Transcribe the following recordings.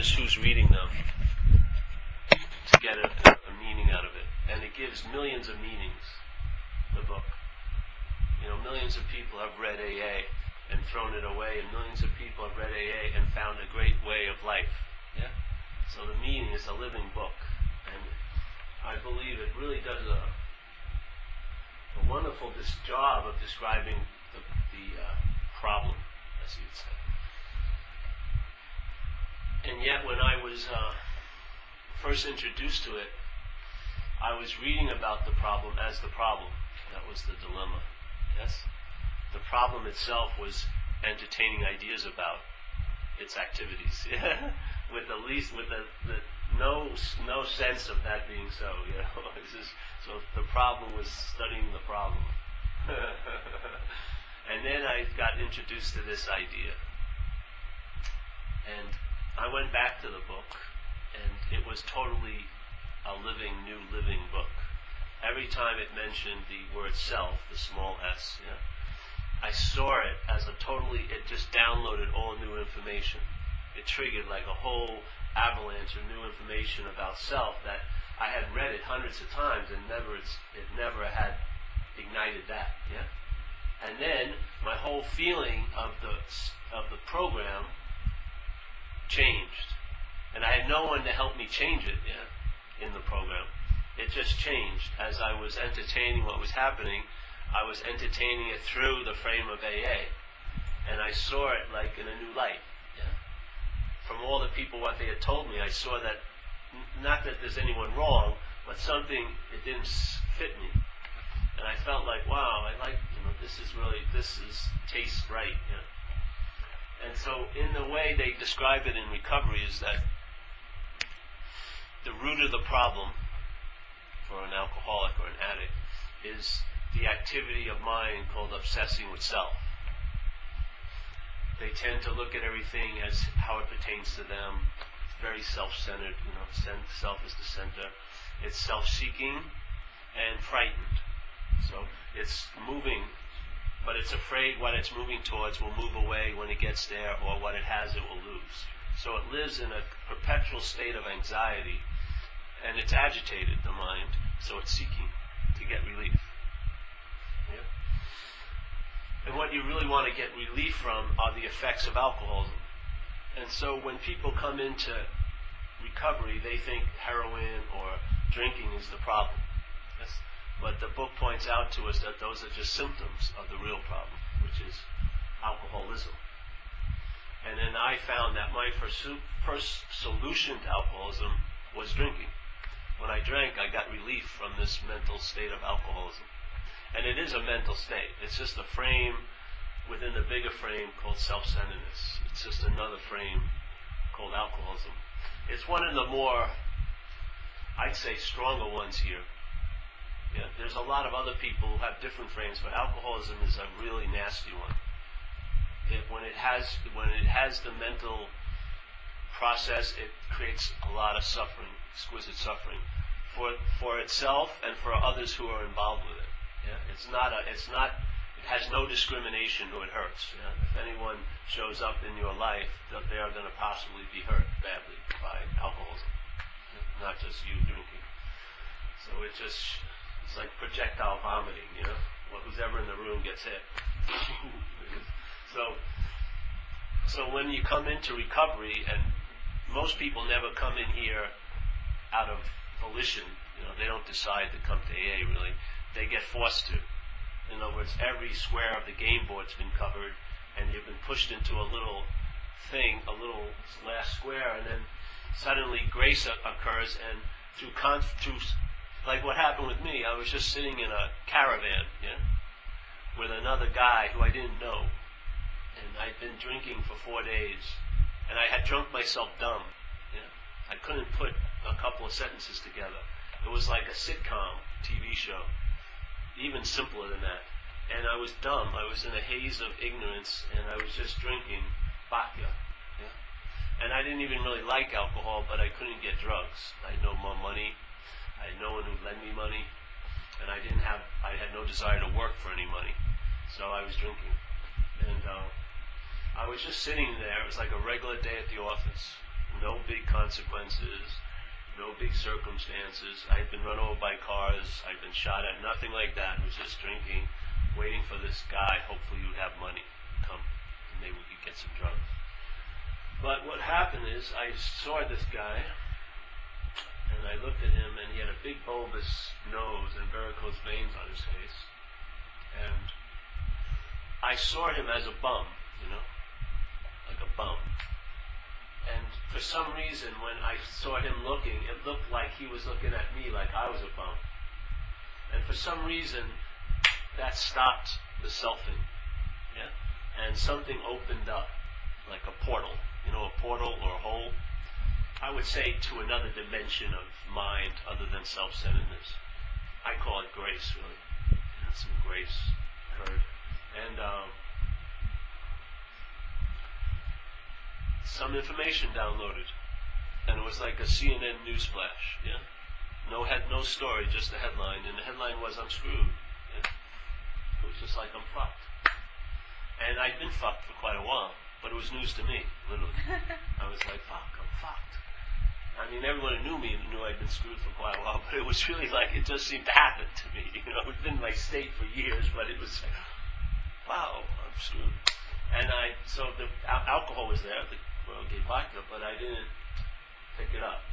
matters who's reading them to get a, a meaning out of it. And it gives millions of meanings, the book. You know, millions of people have read AA and thrown it away, and millions of people have read AA and found a great way of life. Yeah? So the meaning is a living book. And I believe it really does a, a wonderful dis- job of describing the, the uh, problem, as you'd say. And yet, when I was uh, first introduced to it, I was reading about the problem as the problem. That was the dilemma. Yes? The problem itself was entertaining ideas about its activities. with the least, with the, the no no sense of that being so. You know, just, so the problem was studying the problem. and then I got introduced to this idea, and I went back to the book, and it was totally a living, new living book. Every time it mentioned the word self, the small s, yeah, I saw it as a totally, it just downloaded all new information. It triggered like a whole avalanche of new information about self that I had read it hundreds of times and never, it never had ignited that, yeah. And then my whole feeling of the of the program changed. And I had no one to help me change it yeah, in the program. It just changed. As I was entertaining what was happening, I was entertaining it through the frame of AA. And I saw it like in a new light. Yeah. From all the people, what they had told me, I saw that, not that there's anyone wrong, but something, it didn't fit me. And I felt like, wow, I like, you know, this is really, this is, tastes right. Yeah. And so, in the way they describe it in recovery, is that the root of the problem for an alcoholic or an addict is the activity of mind called obsessing with self. They tend to look at everything as how it pertains to them. Very self-centered, you know, self is the center. It's self-seeking and frightened. So it's moving but it's afraid what it's moving towards will move away when it gets there, or what it has it will lose. So it lives in a perpetual state of anxiety, and it's agitated, the mind, so it's seeking to get relief. Yeah? And what you really want to get relief from are the effects of alcoholism. And so when people come into recovery, they think heroin or drinking is the problem. That's, but the book points out to us that those are just symptoms of the real problem, which is alcoholism. And then I found that my first, solution to alcoholism was drinking. When I drank, I got relief from this mental state of alcoholism. And it is a mental state. It's just a frame within the bigger frame called self-centeredness. It's just another frame called alcoholism. It's one of the more, I'd say, stronger ones here yeah, there's a lot of other people who have different frames, but alcoholism is a really nasty one. It, when it has when it has the mental process, it creates a lot of suffering, exquisite suffering, for for itself and for others who are involved with it. Yeah, it's not a it's not it has no discrimination who it hurts. Yeah? If anyone shows up in your life, that they are going to possibly be hurt badly by alcoholism, not just you drinking. So it just it's like projectile vomiting, you know? Who's ever in the room gets hit. so, so when you come into recovery, and most people never come in here out of volition, you know, they don't decide to come to AA really. They get forced to. In other words, every square of the game board's been covered, and you've been pushed into a little thing, a little last square, and then suddenly grace occurs, and through, con- through like what happened with me, I was just sitting in a caravan, yeah, with another guy who I didn't know, and I'd been drinking for four days, and I had drunk myself dumb. Yeah, I couldn't put a couple of sentences together. It was like a sitcom TV show, even simpler than that. And I was dumb. I was in a haze of ignorance, and I was just drinking vodka. Yeah? And I didn't even really like alcohol, but I couldn't get drugs. I had no more money. I had no one who'd lend me money, and I didn't have, I had no desire to work for any money, so I was drinking. And uh, I was just sitting there. It was like a regular day at the office. no big consequences, no big circumstances. I had been run over by cars, I'd been shot at, nothing like that. It was just drinking, waiting for this guy. Hopefully, you'd have money come, and maybe we could get some drugs. But what happened is, I saw this guy, and I looked at him, and he had a big bulbous nose and varicose veins on his face. And I saw him as a bum, you know, like a bum. And for some reason, when I saw him looking, it looked like he was looking at me like I was a bum. And for some reason, that stopped the selfing. Yeah? And something opened up, like a portal you know, a portal or a hole, I would say to another dimension of mind other than self-centeredness. I call it grace, really. some grace occurred. And um, some information downloaded. And it was like a CNN news flash, yeah? No head, no story, just a headline. And the headline was, I'm screwed. Yeah? It was just like, I'm fucked. And I'd been fucked for quite a while. But it was news to me, literally. I was like, fuck, I'm fucked. I mean, everyone who knew me knew I'd been screwed for quite a while, but it was really like, it just seemed to happen to me. You know, it's been my state for years, but it was like, wow, I'm screwed. And I, so the al- alcohol was there, the well, gave vodka, but I didn't pick it up.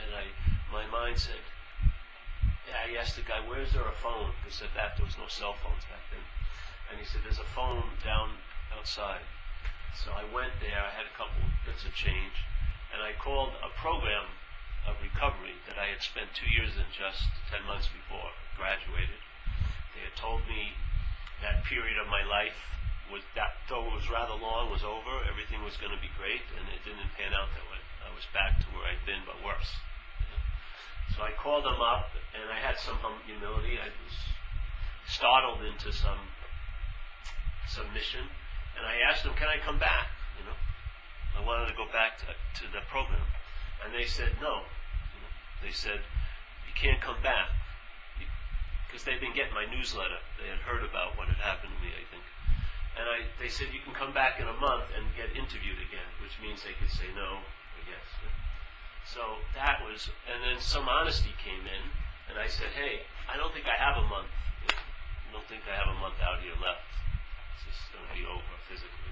And I, my mind said, yeah, I asked the guy, where's there a phone? Because at that, there was no cell phones back then. And he said, there's a phone down outside. So I went there, I had a couple bits of change, and I called a program of recovery that I had spent two years in just 10 months before graduated. They had told me that period of my life was that though it was rather long was over, everything was going to be great, and it didn't pan out that way. I was back to where I'd been, but worse. So I called them up, and I had some humility. I was startled into some submission and I asked them, can I come back? I wanted to go back to, to the program. And they said, no. They said, you can't come back. Because they'd been getting my newsletter. They had heard about what had happened to me, I think. And I, they said, you can come back in a month and get interviewed again, which means they could say no, I guess. So that was, and then some honesty came in, and I said, hey, I don't think I have a month. I don't think I have a month out here left It's just going to be over physically.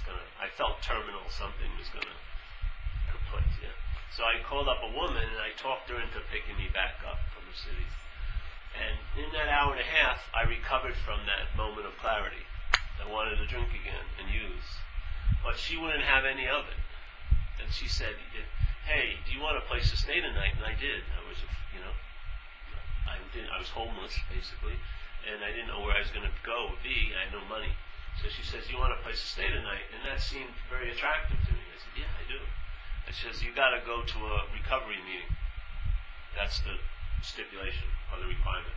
I'm gonna. I felt terminal. Something was to kaput. Yeah. So I called up a woman and I talked her into picking me back up from the city. And in that hour and a half, I recovered from that moment of clarity. I wanted to drink again and use, but she wouldn't have any of it. And she said, "Hey, do you want a place to stay tonight?" And I did. I was, you know, I did. I was homeless basically and I didn't know where I was going to go or be. I had no money. So she says, you want a place to stay tonight? And that seemed very attractive to me. I said, yeah, I do. And she says, you got to go to a recovery meeting. That's the stipulation or the requirement.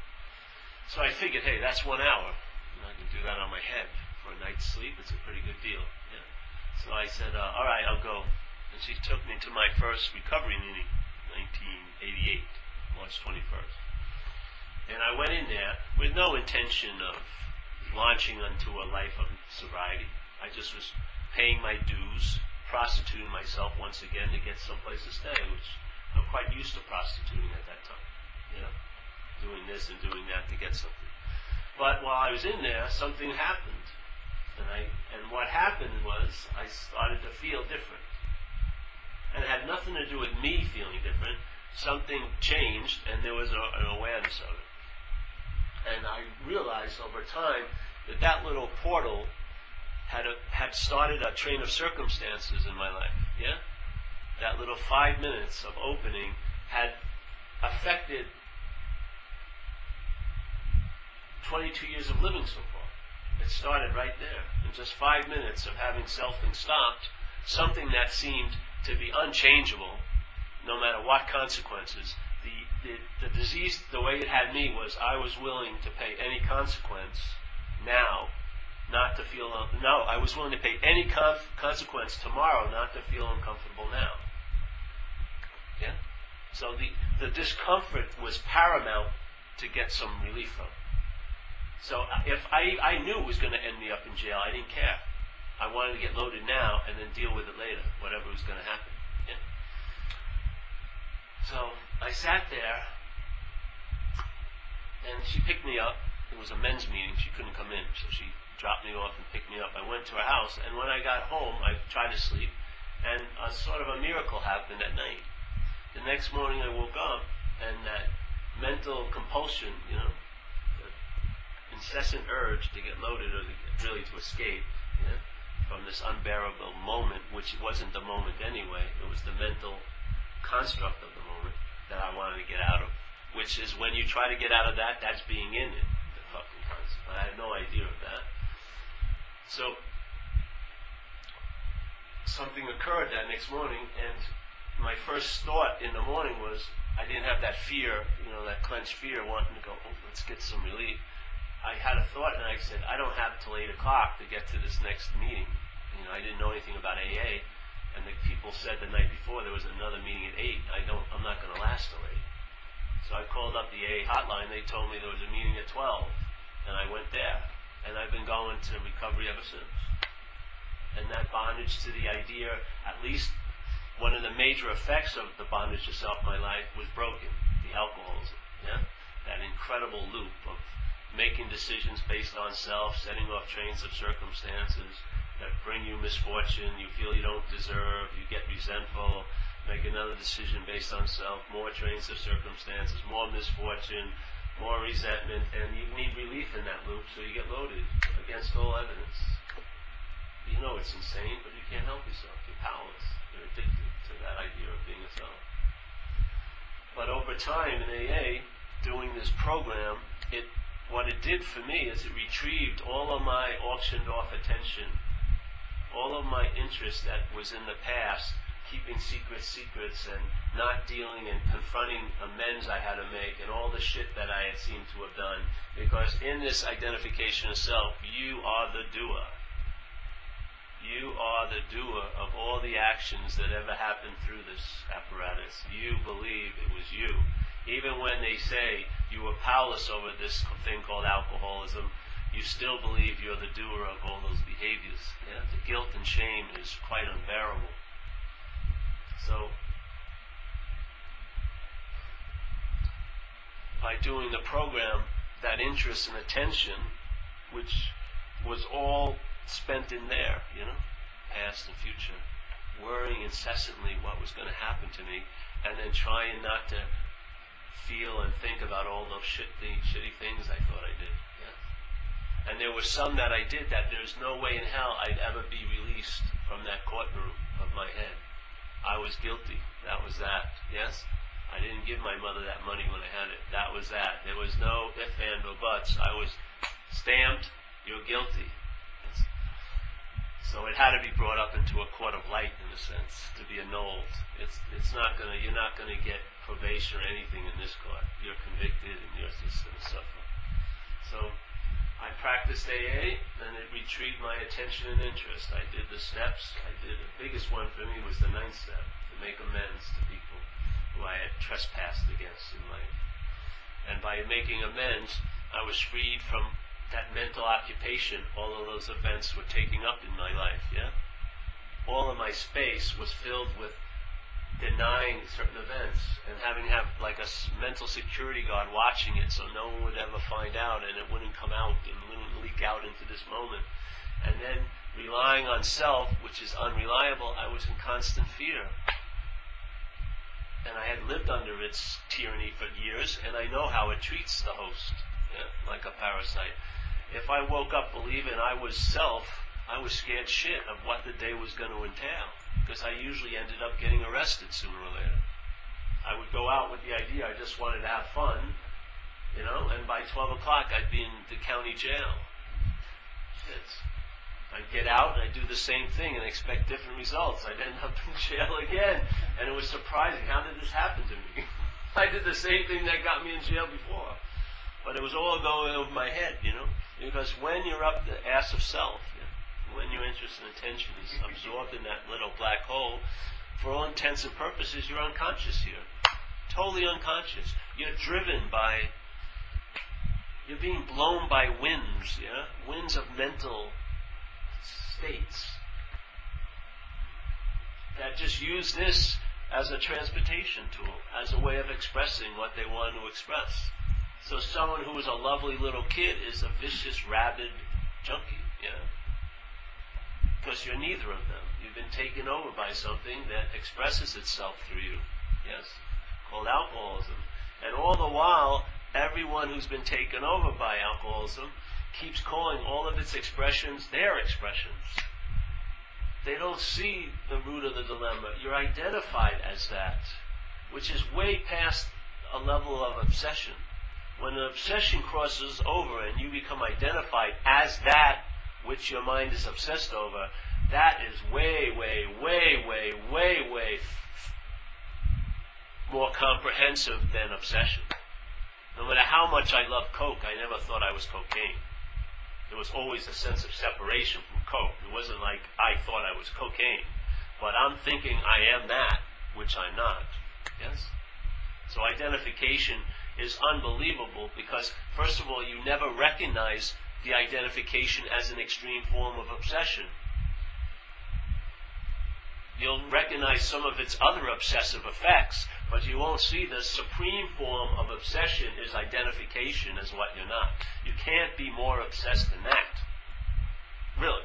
So I figured, hey, that's one hour. I can do that on my head for a night's sleep. It's a pretty good deal. Yeah. So I said, uh, all right, I'll go. And she took me to my first recovery meeting, 1988, March 21st. And I went in there with no intention of launching into a life of sobriety. I just was paying my dues, prostituting myself once again to get someplace to stay, which I'm quite used to prostituting at that time. You know, doing this and doing that to get something. But while I was in there, something happened. And I and what happened was I started to feel different. And it had nothing to do with me feeling different. Something changed and there was a, an awareness of it. And I realized over time that that little portal had, a, had started a train of circumstances in my life. Yeah? That little five minutes of opening had affected 22 years of living so far. It started right there. In just five minutes of having selfing stopped, something that seemed to be unchangeable, no matter what consequences, the, disease, the way it had me was I was willing to pay any consequence now not to feel, no, I was willing to pay any conf- consequence tomorrow not to feel uncomfortable now. Yeah? So the, the discomfort was paramount to get some relief from. So uh, if I, I knew it was going to end me up in jail, I didn't care. I wanted to get loaded now and then deal with it later, whatever was going to happen. So I sat there, and she picked me up. It was a men's meeting. She couldn't come in, so she dropped me off and picked me up. I went to her house, and when I got home, I tried to sleep, and a sort of a miracle happened at night. The next morning, I woke up, and that mental compulsion, you know, incessant urge to get loaded or to, really to escape, you know, from this unbearable moment, which wasn't the moment anyway. It was the mental construct of the that I wanted to get out of. Which is when you try to get out of that, that's being in it. The fucking concept. I had no idea of that. So something occurred that next morning, and my first thought in the morning was I didn't have that fear, you know, that clenched fear, wanting to go, oh, let's get some relief. I had a thought, and I said, I don't have till eight o'clock to get to this next meeting. You know, I didn't know anything about AA, and the people said the night before there was another meeting at eight. I don't, I'm not going to last till eight. So I called up the AA hotline. They told me there was a meeting at 12, and I went there. And I've been going to recovery ever since. And that bondage to the idea, at least one of the major effects of the bondage to self in my life was broken. The alcoholism. Yeah? That incredible loop of making decisions based on self, setting off trains of circumstances that bring you misfortune, you feel you don't deserve, resentful, make another decision based on self, more trains of circumstances, more misfortune, more resentment, and you need relief in that loop, so you get loaded against all evidence. You know it's insane, but you can't help yourself. You're powerless. You're addicted to that idea of being a self. But over time in AA, doing this program, it what it did for me is it retrieved all of my auctioned off attention, all of my interest that was in the past, keeping secrets secrets and not dealing and confronting amends I had to make and all the shit that I had seemed to have done. Because in this identification of self, you are the doer. You are the doer of all the actions that ever happened through this apparatus. You believe it was you. Even when they say you were powerless over this thing called alcoholism, you still believe you're the doer of all those behaviors. Yeah? The guilt and shame is quite unbearable. So, by doing the program, that interest and attention, which was all spent in there, you know, past and future, worrying incessantly what was going to happen to me, and then trying not to feel and think about all those shitty, shitty things I thought I did. And there were some that I did that there's no way in hell I'd ever be released from that courtroom of my head. I was guilty. That was that. Yes? I didn't give my mother that money when I had it. That was that. There was no if, and, or buts. I was stamped, you're guilty. So it had to be brought up into a court of light, in a sense, to be annulled. It's, it's not gonna, you're not gonna get probation or anything in this court. You're convicted and you're just gonna suffer. So, I practiced AA, and it retrieved my attention and interest. I did the steps. I did the biggest one for me was the ninth step to make amends to people who I had trespassed against in life. And by making amends, I was freed from that mental occupation all of those events were taking up in my life. Yeah, all of my space was filled with denying certain events and having to have like a mental security guard watching it so no one would ever find out and it wouldn't come out and wouldn't leak out into this moment. And then relying on self, which is unreliable, I was in constant fear. And I had lived under its tyranny for years, and I know how it treats the host, yeah, like a parasite. If I woke up believing I was self, I was scared shit of what the day was going to entail because I usually ended up getting arrested sooner or later. I would go out with the idea I just wanted to have fun, you know, and by 12 o'clock I'd be in the county jail. It's, I'd get out and I'd do the same thing and expect different results. I'd end up in jail again. And it was surprising. How did this happen to me? I did the same thing that got me in jail before. But it was all going over my head, you know, because when you're up the ass of self, when your interest and attention is absorbed in that little black hole, for all intents and purposes, you're unconscious here. Totally unconscious. You're driven by, you're being blown by winds, yeah? Winds of mental states. that just use this as a transportation tool, as a way of expressing what they want to express. So someone who is a lovely little kid is a vicious, rabid junkie, you know? Because you're neither of them. You've been taken over by something that expresses itself through you, yes? Called alcoholism. And all the while, everyone who's been taken over by alcoholism keeps calling all of its expressions their expressions. They don't see the root of the dilemma. You're identified as that, which is way past a level of obsession. When an obsession crosses over and you become identified as that which your mind is obsessed over, that is way, way, way, way, way, way more comprehensive than obsession. No matter how much I love Coke, I never thought I was cocaine. There was always a sense of separation from Coke. It wasn't like I thought I was cocaine. But I'm thinking I am that, which I'm not. Yes? So identification is unbelievable because, first of all, you never recognize the identification as an extreme form of obsession. You'll recognize some of its other obsessive effects, but you won't see the supreme form of obsession is identification as what you're not. You can't be more obsessed than that. Really.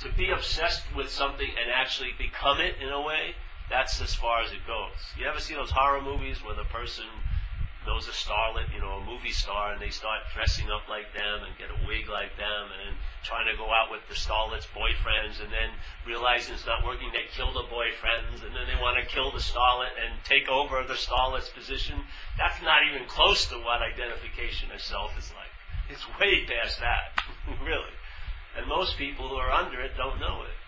To be obsessed with something and actually become it in a way, that's as far as it goes. You ever see those horror movies where the person knows a starlet, you know, a movie star, and they start dressing up like them and get a wig like them and trying to go out with the starlet's boyfriends and then realizing it's not working, they kill the boyfriends and then they want to kill the starlet and take over the starlet's position. That's not even close to what identification of self is like. It's way past that, really. And most people who are under it don't know it.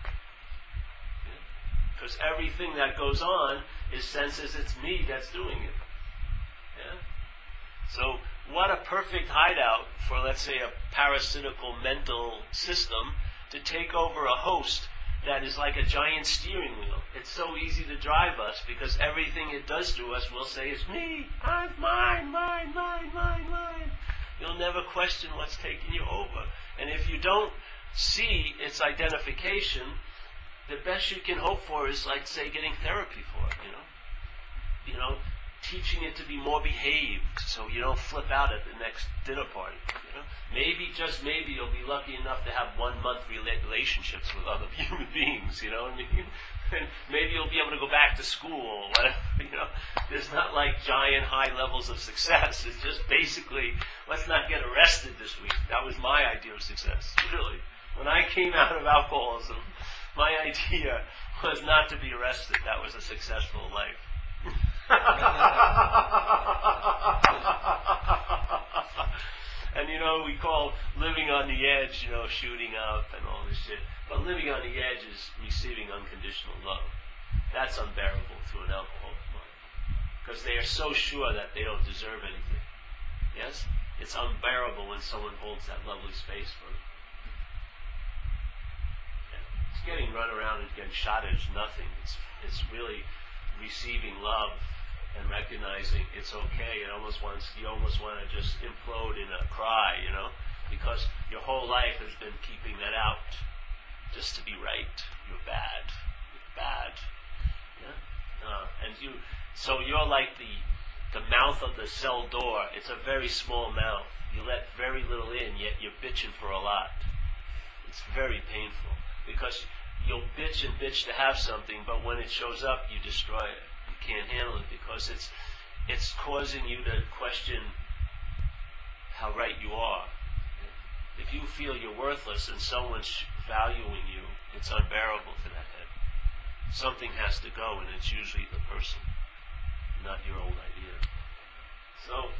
Because everything that goes on is senses it's me that's doing it. So, what a perfect hideout for, let's say, a parasitical mental system to take over a host that is like a giant steering wheel. It's so easy to drive us because everything it does to us will say, it's me, I'm mine, mine, mine, mine, mine. You'll never question what's taking you over. And if you don't see its identification, the best you can hope for is like, say, getting therapy for it, you know? You know, teaching it to be more behaved so you don't flip out at the next dinner party. You know? Maybe, just maybe, you'll be lucky enough to have one month relationships with other human beings, you know what I mean? And maybe you'll be able to go back to school whatever, you know. There's not like giant high levels of success. It's just basically, let's not get arrested this week. That was my idea of success, really. When I came out of alcoholism, my idea was not to be arrested. That was a successful life. You know, we call living on the edge, you know, shooting up and all this shit. But living on the edge is receiving unconditional love. That's unbearable to an alcoholic mind. Because they are so sure that they don't deserve anything. Yes? It's unbearable when someone holds that lovely space for them. It's getting run around and getting shot at is nothing. It's, it's really receiving love and recognizing it's okay. It almost wants you almost want to just implode in a cry, you know, because your whole life has been keeping that out just to be right. You're bad. You're bad. Yeah. Uh, and you, so you're like the the mouth of the cell door. It's a very small mouth. You let very little in, yet you're bitching for a lot. It's very painful because you'll bitch and bitch to have something, but when it shows up, you destroy it can't handle it because it's it's causing you to question how right you are. If you feel you're worthless and someone's valuing you, it's unbearable to that head. Something has to go, and it's usually the person, not your old idea. So,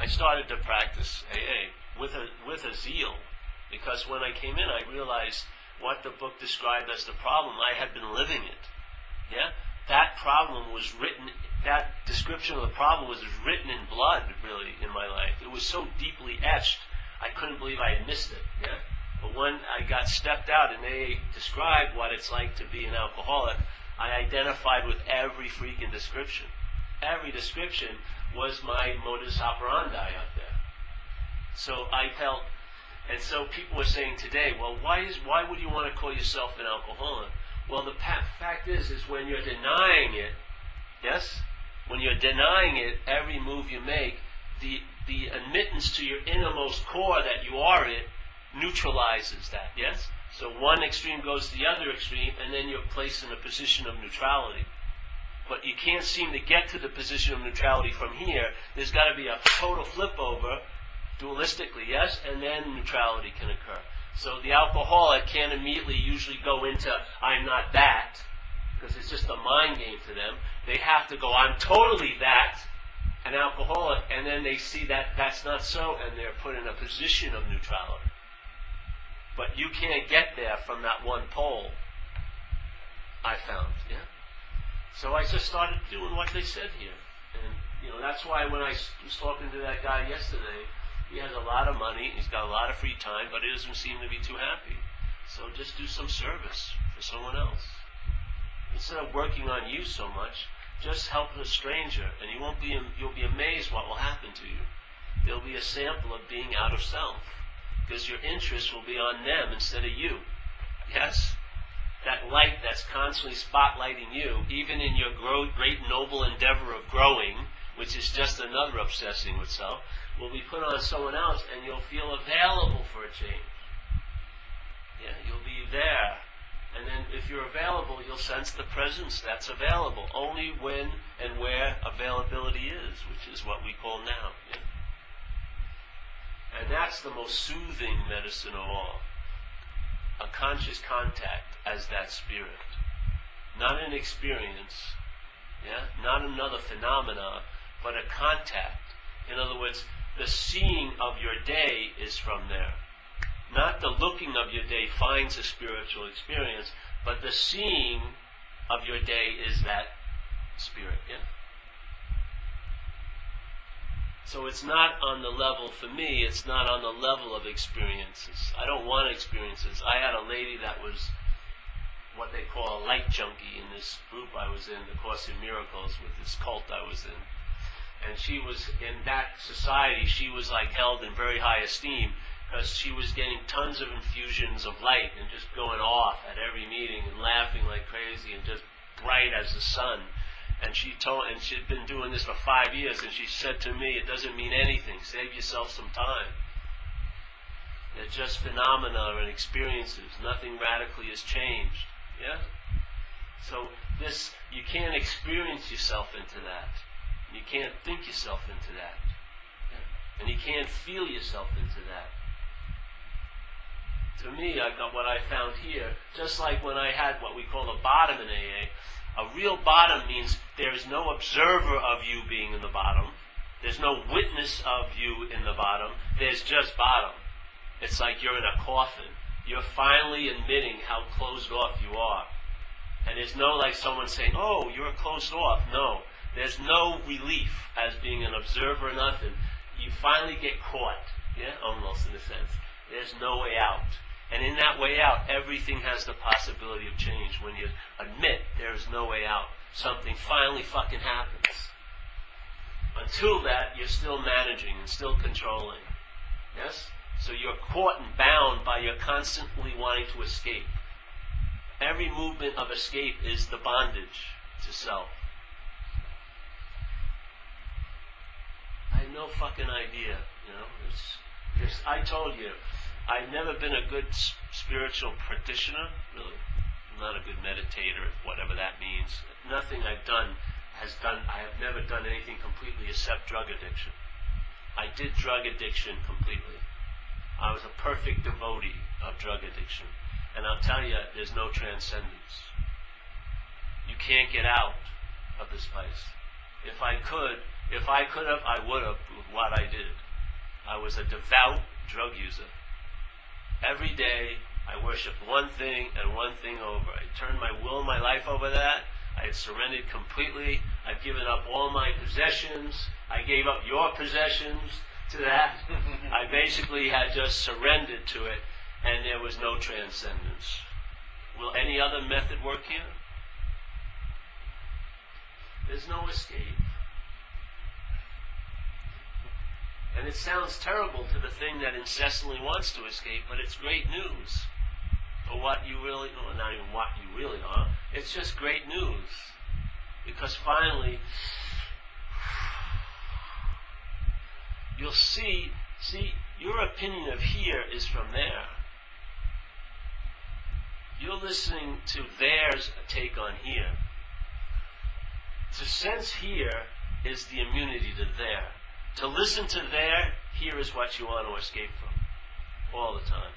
I started to practice AA with a with a zeal, because when I came in, I realized what the book described as the problem. I had been living it. Yeah, that problem was written, that description of the problem was written in blood, really, in my life. It was so deeply etched, I couldn't believe I had missed it. Yeah? But when I got stepped out and they described what it's like to be an alcoholic, I identified with every freaking description. Every description was my modus operandi out there. So I felt, and so people were saying today, well, why is why would you want to call yourself an alcoholic? Well, the fact is, is when you're denying it, yes, when you're denying it, every move you make, the the admittance to your innermost core that you are it neutralizes that. Yes. So one extreme goes to the other extreme, and then you're placed in a position of neutrality. But you can't seem to get to the position of neutrality from here. There's got to be a total flip over, dualistically, yes, and then neutrality can occur. So the alcoholic can't immediately usually go into I'm not that, because it's just a mind game to them. They have to go, I'm totally that, an alcoholic, and then they see that that's not so, and they're put in a position of neutrality. But you can't get there from that one pole, I found, yeah? So I just started doing what they said here. And, you know, that's why when I was talking to that guy yesterday, he has a lot of money, he's got a lot of free time, but he doesn't seem to be too happy. So just do some service for someone else. Instead of working on you so much, just help a stranger, and you won't be, you'll be amazed what will happen to you. There'll be a sample of being out of self because your interest will be on them instead of you. Yes? That light that's constantly spotlighting you, even in your great noble endeavor of growing, which is just another obsessing with self, will be put on someone else and you'll feel available for a change. Yeah, you'll be there. And then if you're available, you'll sense the presence that's available only when and where availability is, which is what we call now. Yeah? And that's the most soothing medicine of all. A conscious contact as that spirit. Not an experience, yeah? Not another phenomena, but a contact. In other words, the seeing of your day is from there. Not the looking of your day finds a spiritual experience, but the seeing of your day is that spirit, yeah? So it's not on the level, for me, it's not on the level of experiences. I don't want experiences. I had a lady that was what they call a light junkie in this group I was in, the Course in Miracles, with this cult I was in. And she was, in that society, she was like held in very high esteem because she was getting tons of infusions of light and just going off at every meeting and laughing like crazy and just bright as the sun. And she told, and she'd been doing this for five years, and she said to me, "It doesn't mean anything. Save yourself some time. They're just phenomena and experiences. Nothing radically has changed. Yeah. So this, you can't experience yourself into that. You can't think yourself into that. And you can't feel yourself into that. To me, I got what I found here, just like when I had what we call a bottom in AA. A real bottom means there is no observer of you being in the bottom. There's no witness of you in the bottom. There's just bottom. It's like you're in a coffin. You're finally admitting how closed off you are. And there's no like someone saying, oh, you're closed off. No. There's no relief as being an observer or nothing. You finally get caught. Yeah, almost in a sense. There's no way out. And in that way out, everything has the possibility of change. When you admit there is no way out, something finally fucking happens. Until that, you're still managing and still controlling. Yes? So you're caught and bound by your constantly wanting to escape. Every movement of escape is the bondage to self. I have no fucking idea, you know. It's, I told you, I've never been a good spiritual practitioner, really. I'm not a good meditator, whatever that means. Nothing I've done has done, I have never done anything completely except drug addiction. I did drug addiction completely. I was a perfect devotee of drug addiction. And I'll tell you, there's no transcendence. You can't get out of this place. If I could, if I could have, I would have with what I did. I was a devout drug user. Every day, I worshiped one thing and one thing over. I turned my will, my life over that. I had surrendered completely. I've given up all my possessions. I gave up your possessions to that. I basically had just surrendered to it, and there was no transcendence. Will any other method work here? There's no escape. And it sounds terrible to the thing that incessantly wants to escape, but it's great news. for what you really, well, not even what you really are. It's just great news. Because finally, you'll see, see, your opinion of here is from there. You're listening to theirs take on here. To sense here is the immunity to there. To listen to there, here is what you want to escape from. All the time.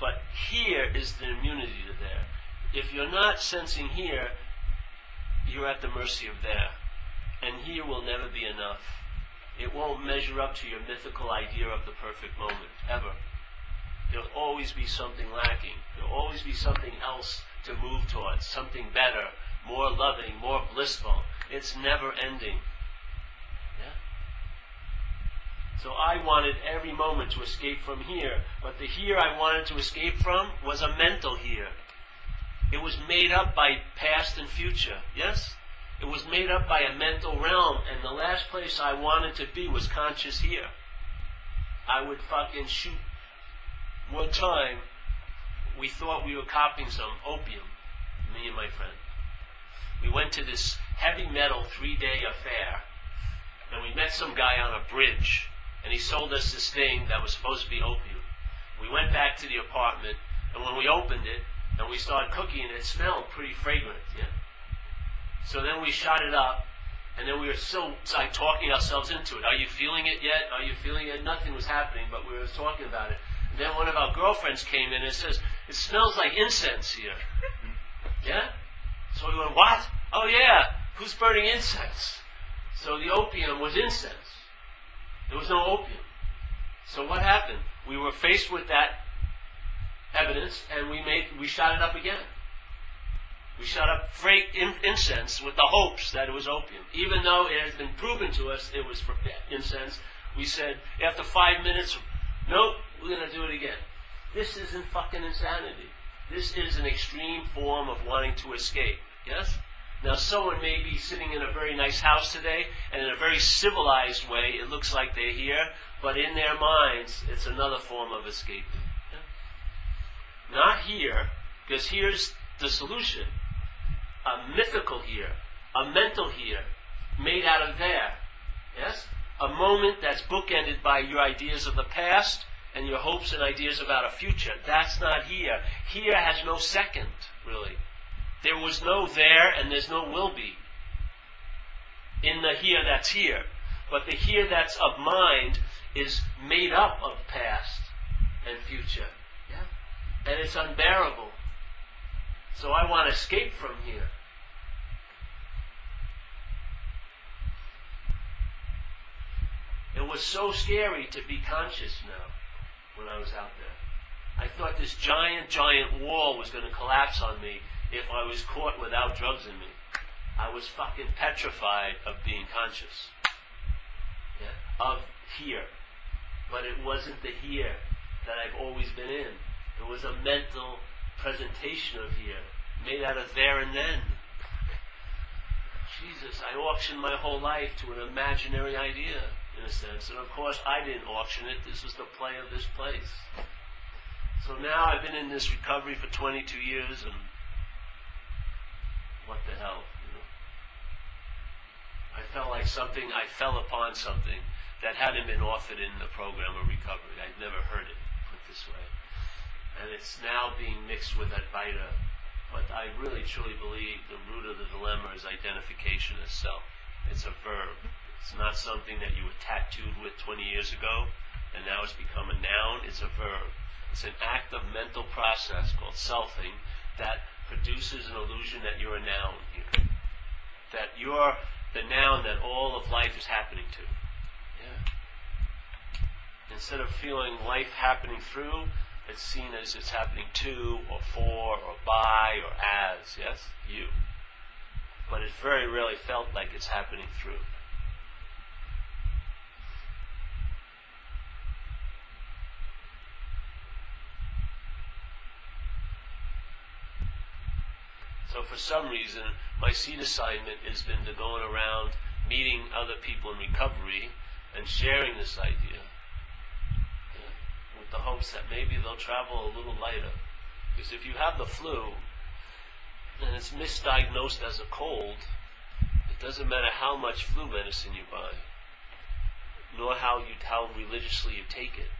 But here is the immunity to there. If you're not sensing here, you're at the mercy of there. And here will never be enough. It won't measure up to your mythical idea of the perfect moment, ever. There'll always be something lacking. There'll always be something else to move towards, something better, more loving, more blissful. It's never ending. Yeah? So I wanted every moment to escape from here, but the here I wanted to escape from was a mental here. It was made up by past and future. Yes? It was made up by a mental realm, and the last place I wanted to be was conscious here. I would fucking shoot. One time, we thought we were copying some opium, me and my friend. We went to this heavy metal three day affair, and we met some guy on a bridge, and he sold us this thing that was supposed to be opium. We went back to the apartment, and when we opened it, and we started cooking it, it smelled pretty fragrant, yeah? So then we shot it up, and then we were still like talking ourselves into it. Are you feeling it yet? Are you feeling it? Nothing was happening, but we were talking about it. And then one of our girlfriends came in and says, "It smells like incense here." Mm-hmm. yeah. So we went, "What? Oh yeah. Who's burning incense?" So the opium was incense. There was no opium. So what happened? We were faced with that evidence, and we made we shot it up again. We shot up freight in, incense with the hopes that it was opium. Even though it has been proven to us it was incense, we said after five minutes, nope, we're to do it again. This isn't fucking insanity. This is an extreme form of wanting to escape. Yes? Now, someone may be sitting in a very nice house today, and in a very civilized way, it looks like they're here, but in their minds, it's another form of escape. Not here, because here's the solution a mythical here, a mental here, made out of there. Yes? A moment that's bookended by your ideas of the past and your hopes and ideas about a future. That's not here. Here has no second, really. There was no there and there's no will be in the here that's here. But the here that's of mind is made up of past and future. Yeah? And it's unbearable. So I want to escape from here. It was so scary to be conscious now when I was out there. I thought this giant, giant wall was going to collapse on me if I was caught without drugs in me. I was fucking petrified of being conscious. Yeah? Of here. But it wasn't the here that I've always been in. It was a mental presentation of here, made out of there and then. Jesus, I auctioned my whole life to an imaginary idea in a sense. And of course, I didn't auction it. This was the play of this place. So now I've been in this recovery for 22 years, and what the hell? You know? I felt like something, I fell upon something that hadn't been offered in the program of recovery. I'd never heard it put this way. And it's now being mixed with Advaita. But I really truly believe the root of the dilemma is identification as self. It's a verb. It's not something that you were tattooed with 20 years ago, and now it's become a noun. It's a verb. It's an active mental process called selfing that produces an illusion that you're a noun here. That you're the noun that all of life is happening to. Yeah. Instead of feeling life happening through, it's seen as it's happening to, or for, or by, or as, yes? You. But it's very rarely felt like it's happening through. So for some reason, my seed assignment has been to going around meeting other people in recovery and sharing this idea yeah, with the hopes that maybe they'll travel a little lighter. Because if you have the flu and it's misdiagnosed as a cold, it doesn't matter how much flu medicine you buy, nor how you how religiously you take it.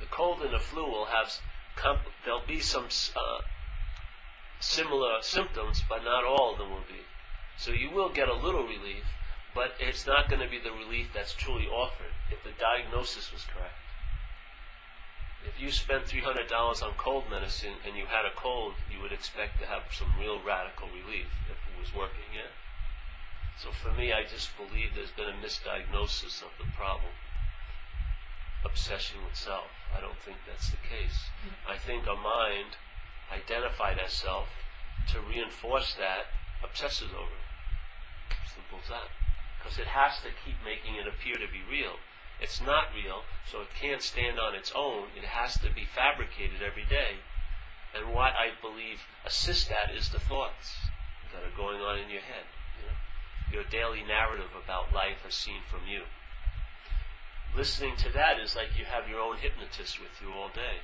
The cold and the flu will have comp- there'll be some uh, similar symptoms, but not all of them will be. So you will get a little relief, but it's not going to be the relief that's truly offered if the diagnosis was correct. If you spent $300 on cold medicine and you had a cold, you would expect to have some real radical relief if it was working, yeah? So for me, I just believe there's been a misdiagnosis of the problem. Obsession with self. I don't think that's the case. Hmm. I think a mind identified as self to reinforce that obsesses over it. Simple as that. Because it has to keep making it appear to be real. It's not real, so it can't stand on its own. It has to be fabricated every day. And what I believe assists that is the thoughts that are going on in your head. You know? Your daily narrative about life as seen from you. Listening to that is like you have your own hypnotist with you all day.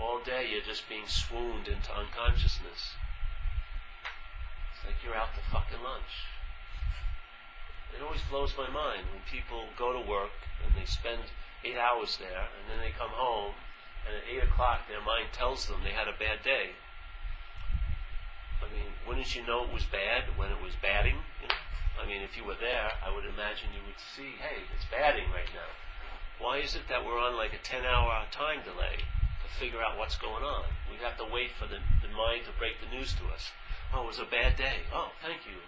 All day you're just being swooned into unconsciousness. It's like you're out to fucking lunch. It always blows my mind when people go to work and they spend eight hours there, and then they come home, and at eight o'clock their mind tells them they had a bad day. I mean, wouldn't you know it was bad when it was batting? You know? I mean, if you were there, I would imagine you would see, hey, it's batting right now. Why is it that we're on like a 10 hour time delay figure out what's going on? We have to wait for the, the mind to break the news to us. Oh, it was a bad day. Oh, thank you.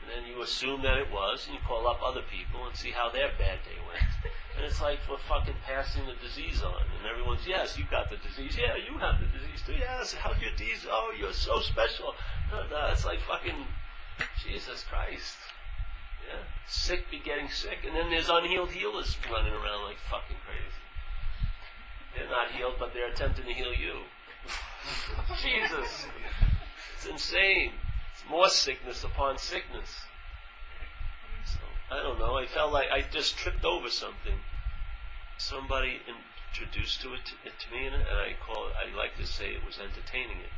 And then you assume that it was, and you call up other people and see how their bad day went. And it's like we're fucking passing the disease on. And everyone's, yes, you got the disease. Yeah, you have the disease too. Yes, how's your disease? Oh, you're so special. No, no, it's like fucking Jesus Christ. Yeah. Sick be getting sick. And then there's unhealed healers running around like fucking crazy. They're not healed, but they're attempting to heal you. Jesus. It's insane. It's more sickness upon sickness. So, I don't know. I felt like I just tripped over something. Somebody introduced to it, to, it to me, and I call it, I like to say it was entertaining it.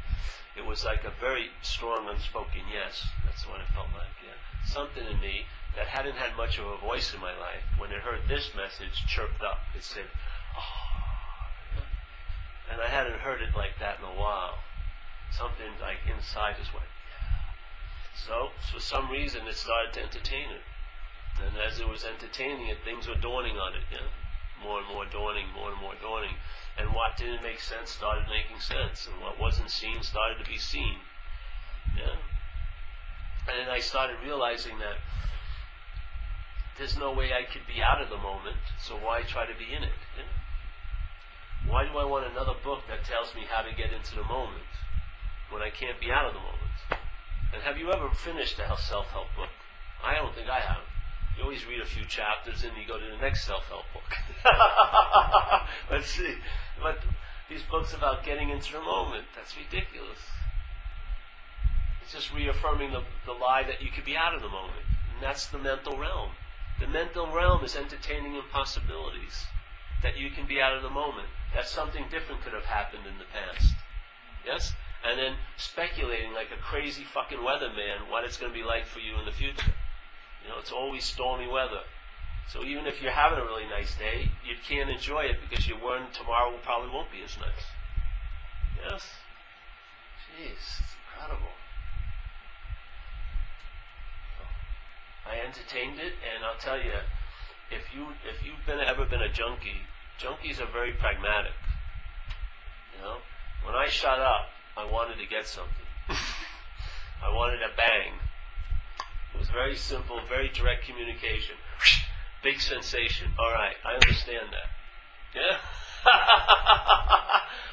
It was like a very strong, unspoken yes. That's what it felt like, yeah. Something in me that hadn't had much of a voice in my life, when it heard this message, chirped up. It said, oh. And I hadn't heard it like that in a while. Something like inside just went, so, for some reason, it started to entertain it. And as it was entertaining it, things were dawning on it, yeah? More and more dawning, more and more dawning. And what didn't make sense started making sense. And what wasn't seen started to be seen. Yeah? And then I started realizing that there's no way I could be out of the moment, so why try to be in it? Yeah? Why do I want another book that tells me how to get into the moment when I can't be out of the moment? And have you ever finished a self-help book? I don't think I have. You always read a few chapters and you go to the next self-help book. Let's see. But these books about getting into the moment, that's ridiculous. It's just reaffirming the, the lie that you could be out of the moment. And that's the mental realm. The mental realm is entertaining impossibilities. That you can be out of the moment. That something different could have happened in the past. Yes? and then speculating like a crazy fucking weatherman what it's going to be like for you in the future. You know, it's always stormy weather. So even if you're having a really nice day, you can't enjoy it because your one tomorrow probably won't be as nice. Yes? Jeez, it's incredible. I entertained it, and I'll tell you, if you if you've been ever been a junkie, junkies are very pragmatic. You know, when I shut up, I wanted to get something. I wanted a bang. It was very simple, very direct communication. Big sensation. All right, I understand that. Yeah?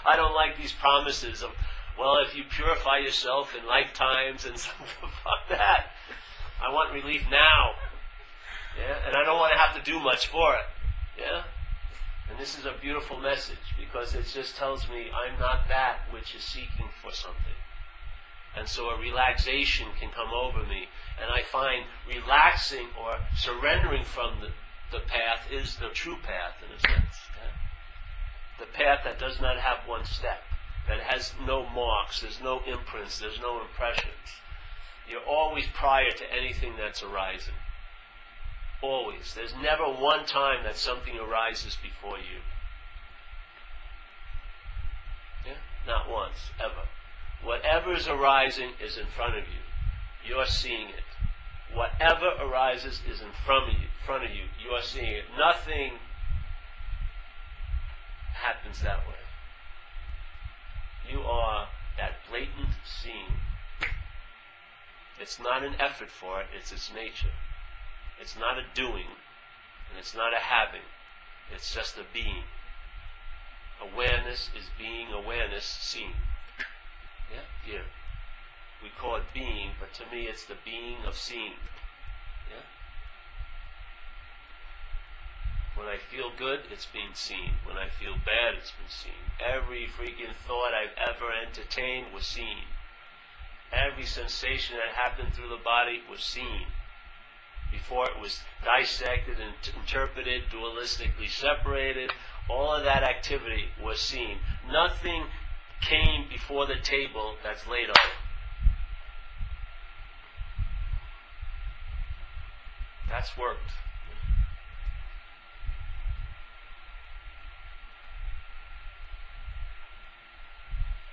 I don't like these promises of, well, if you purify yourself in lifetimes and something, fuck that. I want relief now. Yeah? And I don't want to have to do much for it. Yeah? And this is a beautiful message because it just tells me I'm not that which is seeking for something. And so a relaxation can come over me. And I find relaxing or surrendering from the, the path is the true path in a sense. The path that does not have one step. that has no marks, there's no imprints, there's no impressions. You're always prior to anything that's arising. Always. There's never one time that something arises before you. Yeah? Not once, ever. Whatever is arising is in front of you. You're seeing it. Whatever arises is in front of you. Front of you. You are seeing it. Nothing happens that way. You are that blatant seeing. It's not an effort for it, it's its nature. It's not a doing, and it's not a having. It's just a being. Awareness is being awareness seen. Yeah? Here. We call it being, but to me it's the being of seeing. Yeah? When I feel good, it's being seen. When I feel bad, it's been seen. Every freaking thought I've ever entertained was seen. Every sensation that happened through the body was seen. Before it was dissected and interpreted, dualistically separated, all of that activity was seen. Nothing came before the table that's laid out. That's worked.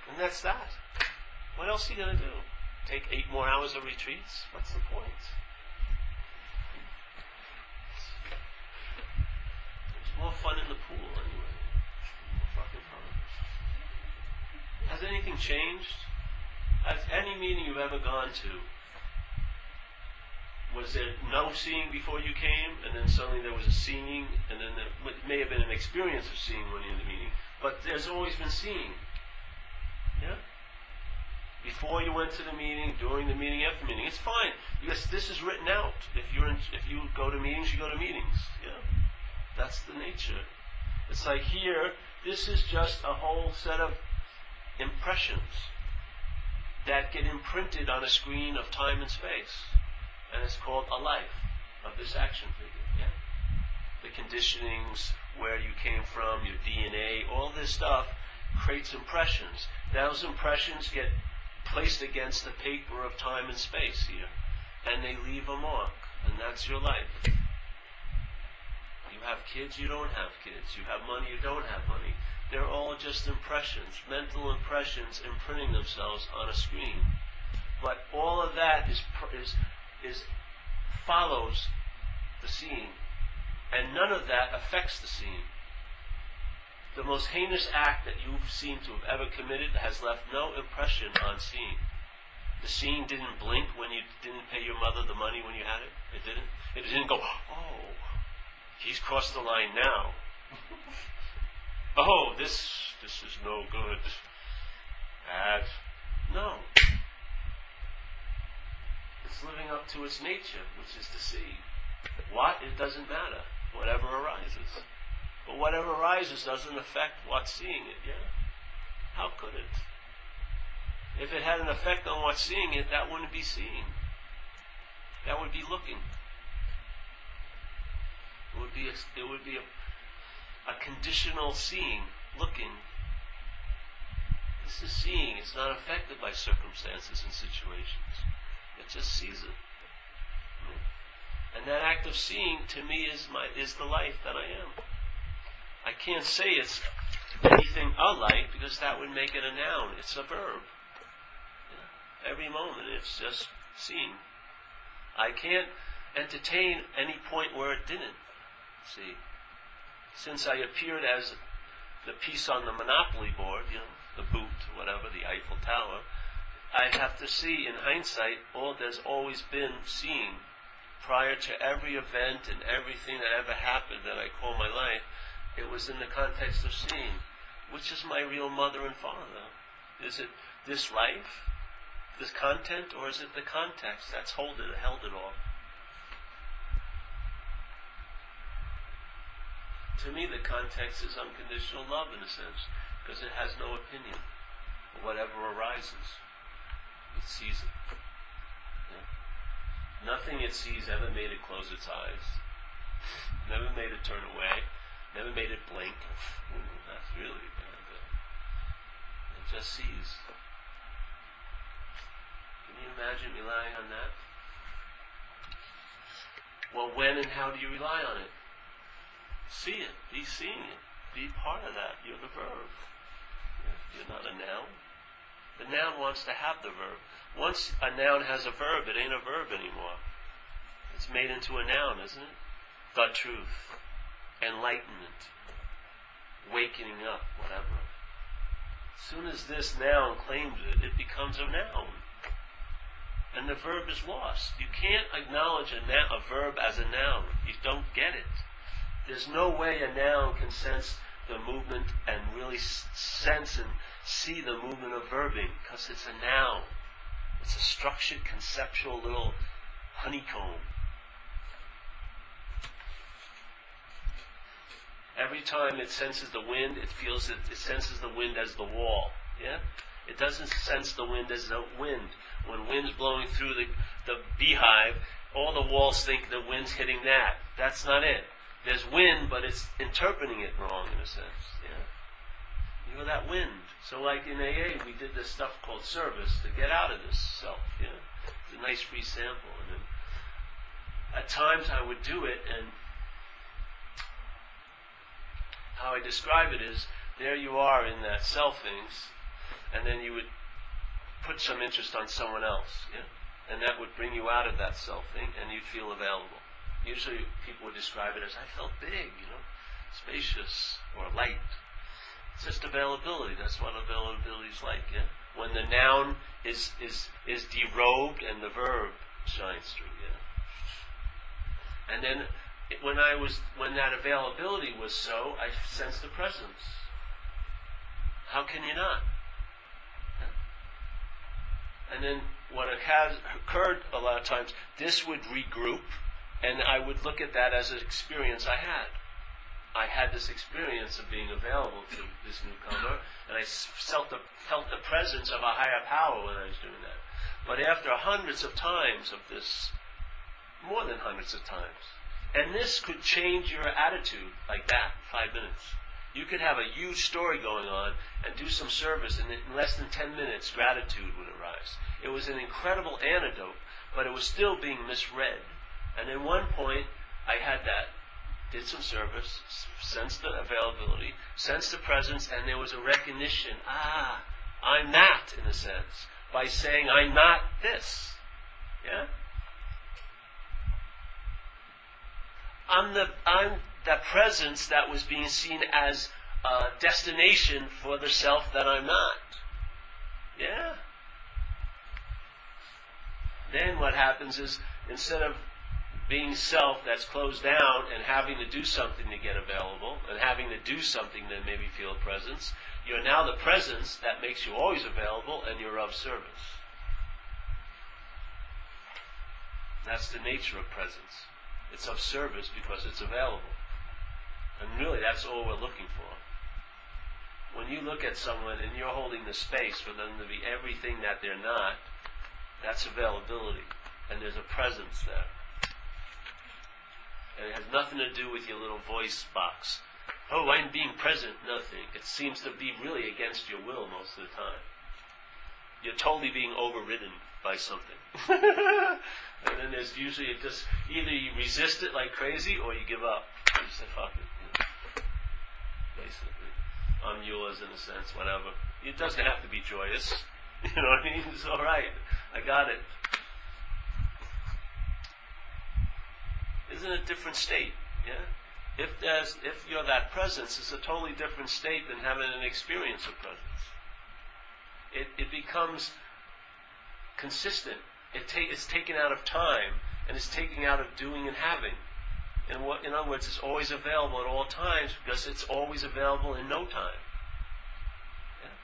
And that's that. What else are you going to do? Take eight more hours of retreats? What's the point? There's more fun in the pool anyway. Fucking fun. Has anything changed? Has any meeting you've ever gone to, was there no seeing before you came, and then suddenly there was a seeing, and then there may have been an experience of seeing when you're in the meeting, but there's always been seeing. Yeah? Before you went to the meeting, during the meeting, after the meeting, it's fine. Because this is written out. If you're in, if you go to meetings, you go to meetings. Yeah, that's the nature. It's like here, this is just a whole set of impressions that get imprinted on a screen of time and space, and it's called a life of this action figure. Yeah, the conditionings, where you came from, your DNA, all this stuff creates impressions. Those impressions get placed against the paper of time and space here, and they leave a mark, and that's your life. You have kids, you don't have kids. You have money, you don't have money. They're all just impressions, mental impressions imprinting themselves on a screen. But all of that is is is follows the scene, and none of that affects the scene. the most heinous act that you've seen to have ever committed has left no impression on scene. The scene didn't blink when you didn't pay your mother the money when you had it. It didn't. It didn't go, oh, he's crossed the line now. oh, this this is no good. Bad. No. It's living up to its nature, which is to see. What? It doesn't matter. Whatever arises. But whatever arises doesn't affect what's seeing it, yeah? How could it? If it had an effect on what's seeing it, that wouldn't be seeing. That would be looking. It would be a, it would be a, a conditional seeing, looking. This is seeing. It's not affected by circumstances and situations. It just sees it. And that act of seeing to me is my is the life that I am. I can't say it's anything alike because that would make it a noun. It's a verb. Every moment it's just seeing. I can't entertain any point where it didn't. See, since I appeared as the piece on the Monopoly board, you know, the boot, whatever, the Eiffel Tower, I have to see in hindsight all there's always been seen prior to every event and everything that ever happened that I call my life. It was in the context of seeing. Which is my real mother and father? Is it this life, this content, or is it the context that's hold it, held it all? To me, the context is unconditional love in a sense, because it has no opinion. Whatever arises, it sees it. Yeah. Nothing it sees ever made it close its eyes, never made it turn away, Never made it blink. That's really bad. It just sees. Can you imagine relying on that? Well, when and how do you rely on it? See it. Be seeing it. Be part of that. You're the verb. You're not a noun. The noun wants to have the verb. Once a noun has a verb, it ain't a verb anymore. It's made into a noun, isn't it? The truth. Enlightenment. Wakening up, whatever. As soon as this noun claims it, it becomes a noun. And the verb is lost. You can't acknowledge a, noun, a verb as a noun. You don't get it. There's no way a noun can sense the movement and really sense and see the movement of verbing because it's a noun. It's a structured, conceptual little honeycomb. Every time it senses the wind, it feels it, it senses the wind as the wall. Yeah? It doesn't sense the wind as the wind. When wind's blowing through the, the beehive, all the walls think the wind's hitting that. That's not it. There's wind, but it's interpreting it wrong in a sense. Yeah. You know that wind. So like in AA, we did this stuff called service to get out of this self. Yeah. It's a nice free sample. And then at times I would do it, and how I describe it is there you are in that self things, and then you would put some interest on someone else. Yeah. And that would bring you out of that self thing, and you'd feel available. Usually people would describe it as I felt big, you know, spacious or light. It's just availability. That's what availability is like, yeah? When the noun is, is, is derobed and the verb shines through, yeah? And then when I was, when that availability was so, I sensed the presence. How can you not? Yeah? And then what has occurred a lot of times, this would regroup and I would look at that as an experience I had. I had this experience of being available to this newcomer, and I felt the, felt the presence of a higher power when I was doing that. But after hundreds of times of this, more than hundreds of times, and this could change your attitude like that, five minutes. You could have a huge story going on and do some service, and in less than 10 minutes, gratitude would arise. It was an incredible antidote, but it was still being misread. And at one point, I had that. Did some service, sensed the availability, sensed the presence, and there was a recognition. Ah, I'm that, in a sense, by saying I'm not this. Yeah? I'm the, I'm that presence that was being seen as a destination for the self that I'm not. Yeah? Then what happens is, instead of being self that's closed down and having to do something to get available and having to do something to maybe feel presence, you're now the presence that makes you always available and you're of service. That's the nature of presence. It's of service because it's available. And really, that's all we're looking for. When you look at someone and you're holding the space for them to be everything that they're not, that's availability. And there's a presence there. And it has nothing to do with your little voice box. Oh, I'm being present. Nothing. It seems to be really against your will most of the time. You're totally being overridden by something. and then there's usually just either you resist it like crazy or you give up. You say, fuck it. You know, basically. I'm yours in a sense, whatever. It doesn't have to be joyous. You know what I mean? It's alright. I got it. Isn't a different state. Yeah? If there's if you're that presence, it's a totally different state than having an experience of presence. It it becomes consistent. It ta- it's taken out of time and it's taken out of doing and having. And what, in other words, it's always available at all times because it's always available in no time. Yeah?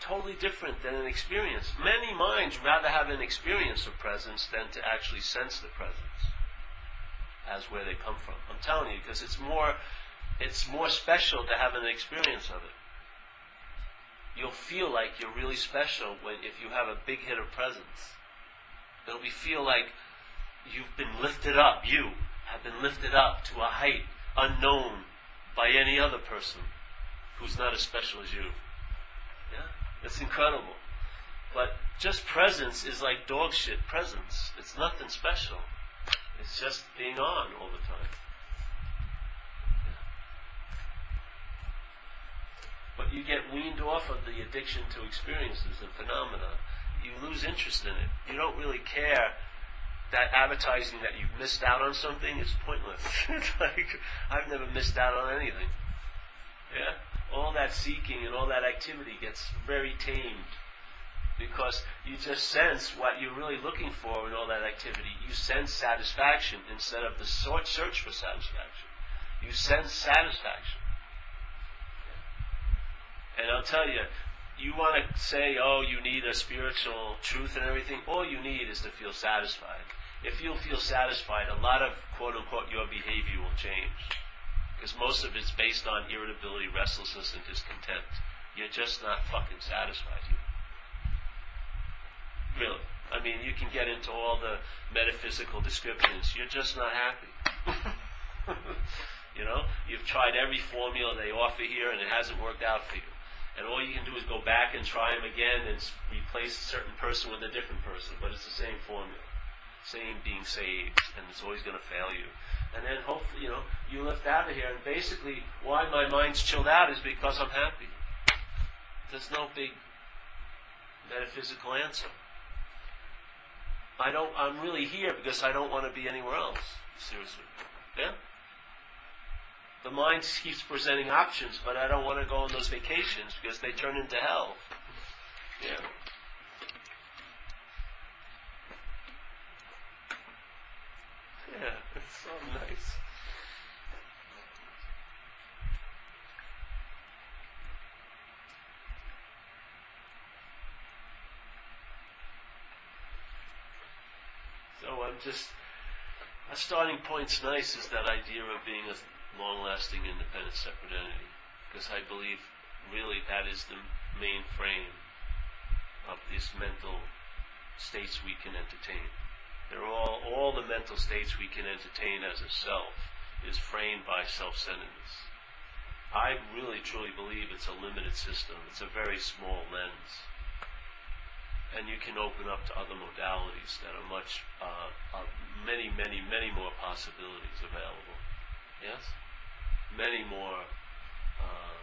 Totally different than an experience. Many minds rather have an experience of presence than to actually sense the presence as where they come from. I'm telling you because it's more it's more special to have an experience of it. You'll feel like you're really special when if you have a big hit of presence. It'll be feel like you've been lifted up. You have been lifted up to a height unknown by any other person who's not as special as you. Yeah? It's incredible. But just presence is like dog shit presence. It's nothing special. It's just being on all the time. But you get weaned off of the addiction to experiences and phenomena. You lose interest in it. You don't really care that advertising that you've missed out on something is pointless. it's like I've never missed out on anything. Yeah? All that seeking and all that activity gets very tamed because you just sense what you're really looking for in all that activity. You sense satisfaction instead of the search for satisfaction. You sense satisfaction. And I'll tell you, you want to say, oh, you need a spiritual truth and everything. All you need is to feel satisfied. If you'll feel satisfied, a lot of quote unquote your behavior will change. Because most of it's based on irritability, restlessness, and discontent. You're just not fucking satisfied. Really. I mean, you can get into all the metaphysical descriptions. You're just not happy. you know? You've tried every formula they offer here and it hasn't worked out for you. And all you can do is go back and try them again and replace a certain person with a different person. But it's the same formula. Same being saved. And it's always going to fail you. And then hopefully, you know, you lift out of here. And basically, why my mind's chilled out is because I'm happy. There's no big metaphysical answer. I don't, I'm really here because I don't want to be anywhere else. Seriously. Yeah? The mind keeps presenting options, but I don't want to go on those vacations because they turn into hell. Yeah. Yeah, it's so nice. So I'm just a starting point's nice is that idea of being a long-lasting independent separate entity because I believe really that is the main frame of these mental states we can entertain. They're all all the mental states we can entertain as a self is framed by self-centeredness. I really truly believe it's a limited system. It's a very small lens and you can open up to other modalities that are much, uh, uh, many, many, many more possibilities available. Yes? Many more, uh,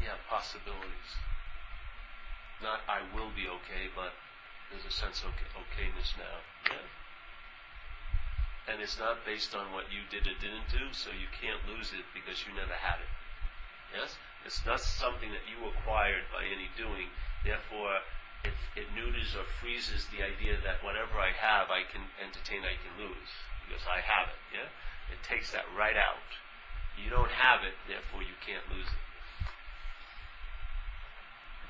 yeah, possibilities. Not I will be okay, but there's a sense of okayness now. Yeah? And it's not based on what you did or didn't do, so you can't lose it because you never had it. Yes? It's not something that you acquired by any doing. Therefore, it, it neuters or freezes the idea that whatever I have, I can entertain, I can lose. Because I have it, yeah? It takes that right out. You don't have it, therefore you can't lose it.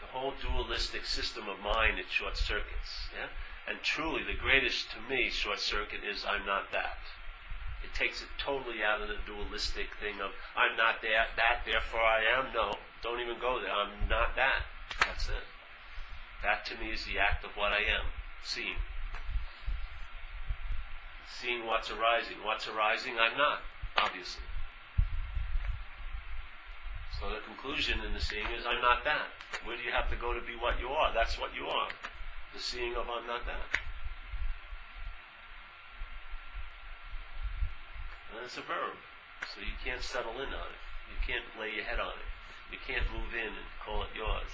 The whole dualistic system of mind, it short circuits, yeah? And truly, the greatest to me short circuit is I'm not that. It takes it totally out of the dualistic thing of I'm not that, that, therefore I am. No, don't even go there. I'm not that. That's it. That to me is the act of what I am, seeing. Seeing what's arising. What's arising, I'm not, obviously. So the conclusion in the seeing is I'm not that. Where do you have to go to be what you are? That's what you are. The seeing of I'm not that. And it's a verb. So you can't settle in on it. You can't lay your head on it. You can't move in and call it yours.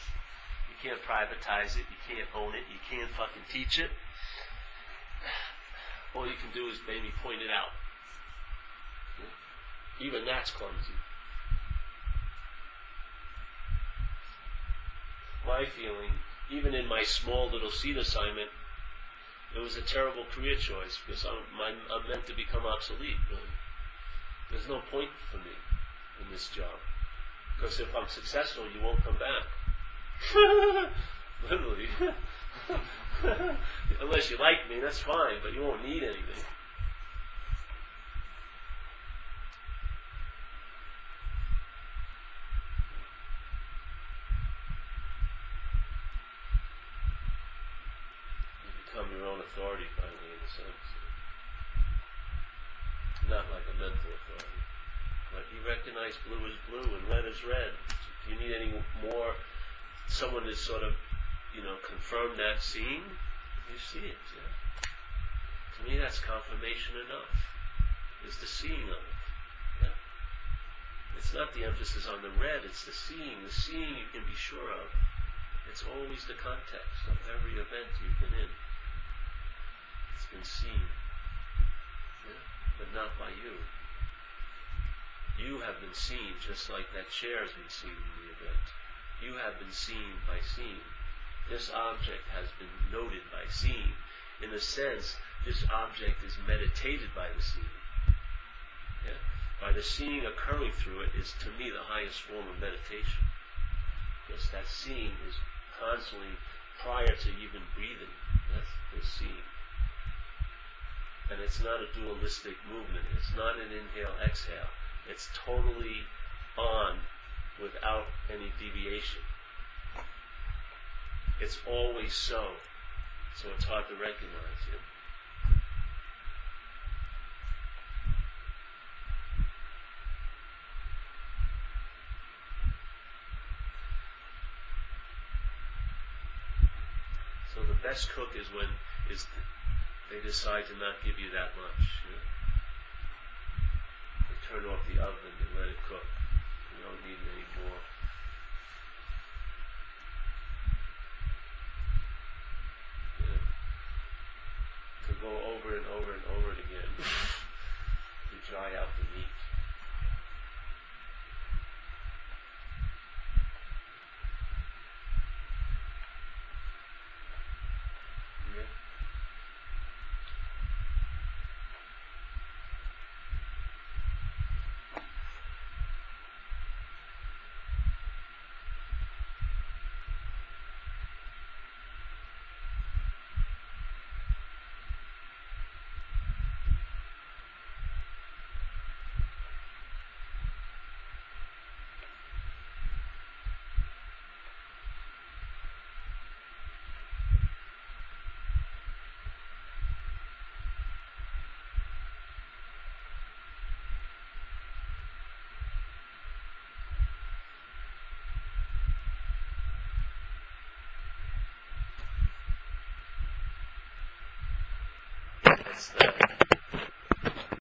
You can't privatize it. You can't own it. You can't fucking teach it. All you can do is maybe point it out. Even that's clumsy. My feeling, even in my small little seed assignment, it was a terrible career choice because I'm, I'm, I'm meant to become obsolete. Really. There's no point for me in this job. Because if I'm successful, you won't come back. Literally. Unless you like me, that's fine, but you won't need anything. You become your own authority finally, in a sense. Not like a mental authority. But you recognize blue is blue and red is red. Do you need any more someone has sort of, you know, confirmed that seeing, you see it. Yeah? To me, that's confirmation enough. Is the seeing of it. Yeah? It's not the emphasis on the red, it's the seeing. The seeing you can be sure of. It's always the context of every event you've been in. Been seen. Yeah? But not by you. You have been seen just like that chair has been seen in the event. You have been seen by seeing. This object has been noted by seeing. In a sense, this object is meditated by the seeing. Yeah? By the seeing occurring through it is to me the highest form of meditation. Because that seeing is constantly prior to even breathing. That's the seeing. And it's not a dualistic movement. It's not an inhale, exhale. It's totally on without any deviation. It's always so. So it's hard to recognize it. So the best cook is when is they decide to not give you that much. You know? They turn off the oven and let it cook. You don't need any more. Yeah. To go over and over and over it again to dry out the The